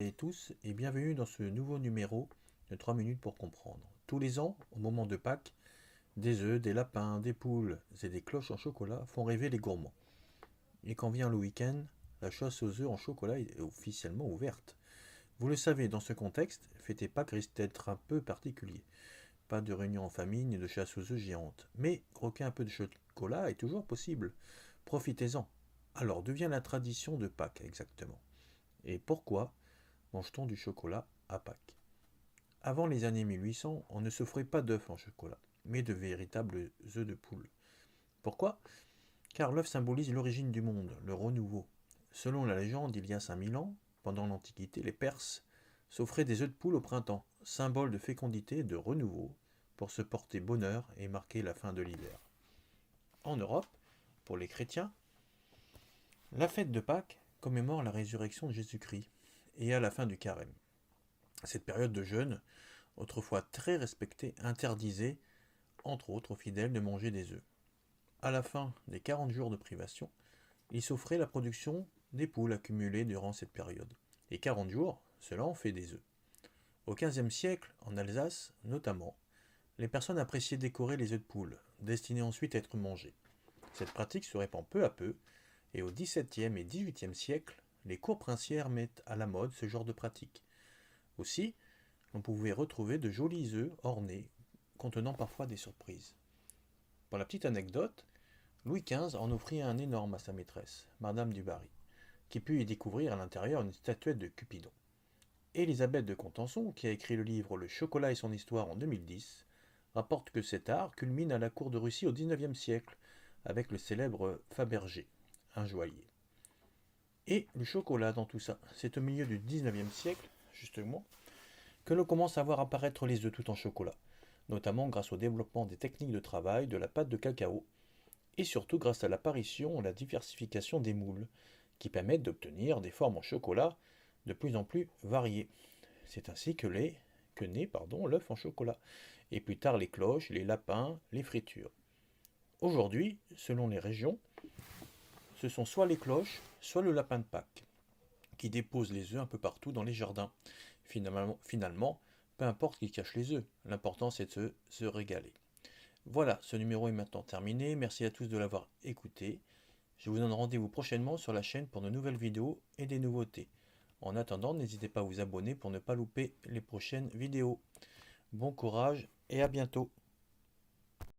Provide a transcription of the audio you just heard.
et tous et bienvenue dans ce nouveau numéro de 3 minutes pour comprendre. Tous les ans, au moment de Pâques, des œufs, des lapins, des poules et des cloches en chocolat font rêver les gourmands. Et quand vient le week-end, la chasse aux œufs en chocolat est officiellement ouverte. Vous le savez, dans ce contexte, fêter Pâques risque d'être un peu particulier. Pas de réunion en famille ni de chasse aux œufs géante. Mais croquer un peu de chocolat est toujours possible. Profitez-en. Alors, devient la tradition de Pâques exactement? Et pourquoi? Mange-t-on du chocolat à Pâques? Avant les années 1800, on ne s'offrait pas d'œufs en chocolat, mais de véritables œufs de poule. Pourquoi? Car l'œuf symbolise l'origine du monde, le renouveau. Selon la légende, il y a 5000 ans, pendant l'Antiquité, les Perses s'offraient des œufs de poule au printemps, symbole de fécondité et de renouveau, pour se porter bonheur et marquer la fin de l'hiver. En Europe, pour les chrétiens, la fête de Pâques commémore la résurrection de Jésus-Christ et à la fin du carême. Cette période de jeûne, autrefois très respectée, interdisait, entre autres aux fidèles, de manger des œufs. À la fin des 40 jours de privation, il s'offrait la production des poules accumulées durant cette période. Et 40 jours, cela en fait des œufs. Au XVe siècle, en Alsace notamment, les personnes appréciaient décorer les œufs de poule, destinés ensuite à être mangés. Cette pratique se répand peu à peu et au XVIIe et XVIIIe siècle, les cours princières mettent à la mode ce genre de pratique. Aussi, on pouvait retrouver de jolis œufs ornés, contenant parfois des surprises. Pour la petite anecdote, Louis XV en offrit un énorme à sa maîtresse, Madame du Barry, qui put y découvrir à l'intérieur une statuette de Cupidon. Élisabeth de Contenson, qui a écrit le livre Le chocolat et son histoire en 2010, rapporte que cet art culmine à la cour de Russie au XIXe siècle, avec le célèbre Fabergé un joaillier. Et le chocolat dans tout ça, c'est au milieu du 19e siècle, justement, que l'on commence à voir apparaître les œufs tout en chocolat, notamment grâce au développement des techniques de travail de la pâte de cacao, et surtout grâce à l'apparition et la diversification des moules, qui permettent d'obtenir des formes en chocolat de plus en plus variées. C'est ainsi que, naît l'œuf en chocolat, et plus tard les cloches, les lapins, les fritures. Aujourd'hui, selon les régions, ce sont soit les cloches, soit le lapin de Pâques, qui déposent les œufs un peu partout dans les jardins. Finalement, peu importe qui cache les œufs, l'important c'est de se, se régaler. Voilà, ce numéro est maintenant terminé. Merci à tous de l'avoir écouté. Je vous donne rendez-vous prochainement sur la chaîne pour de nouvelles vidéos et des nouveautés. En attendant, n'hésitez pas à vous abonner pour ne pas louper les prochaines vidéos. Bon courage et à bientôt